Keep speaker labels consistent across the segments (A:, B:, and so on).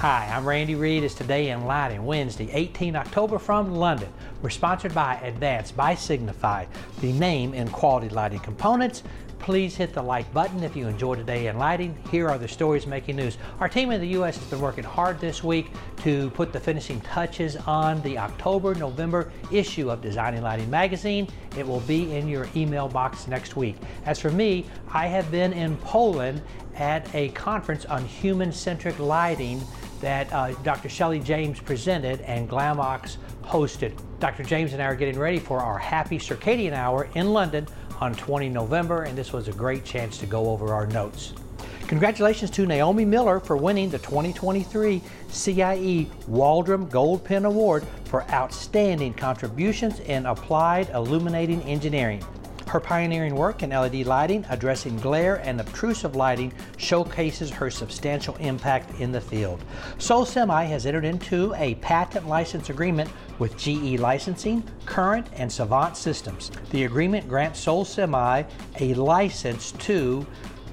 A: Hi, I'm Randy Reed. It's Today in Lighting, Wednesday, 18 October from London. We're sponsored by Advanced by Signify, the name in quality lighting components. Please hit the like button if you enjoy Today in Lighting. Here are the stories making news. Our team in the U.S. has been working hard this week to put the finishing touches on the October-November issue of Designing Lighting magazine. It will be in your email box next week. As for me, I have been in Poland at a conference on human-centric lighting that uh, Dr. Shelley James presented and Glamox hosted. Dr. James and I are getting ready for our Happy Circadian Hour in London on 20 November, and this was a great chance to go over our notes. Congratulations to Naomi Miller for winning the 2023 CIE Waldram Gold Pin Award for outstanding contributions in applied illuminating engineering. Her pioneering work in LED lighting, addressing glare and obtrusive lighting, showcases her substantial impact in the field. Seoul Semi has entered into a patent license agreement with GE Licensing, Current, and Savant Systems. The agreement grants Seoul Semi a license to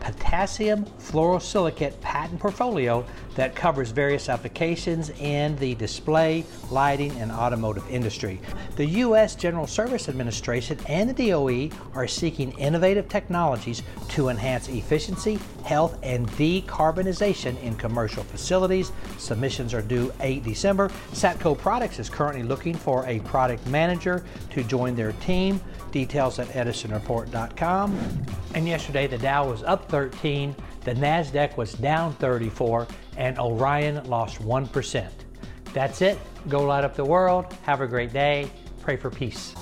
A: potassium fluorosilicate patent portfolio that covers various applications in the display, lighting, and automotive industry. The U.S. General Service Administration and the DOE are seeking innovative technologies to enhance efficiency, health, and decarbonization in commercial facilities. Submissions are due 8 December. Satco Products is currently looking for a product manager to join their team. Details at edisonreport.com. And yesterday the Dow was up 13, the NASDAQ was down 34, and Orion lost 1%. That's it. Go light up the world. Have a great day. Pray for peace.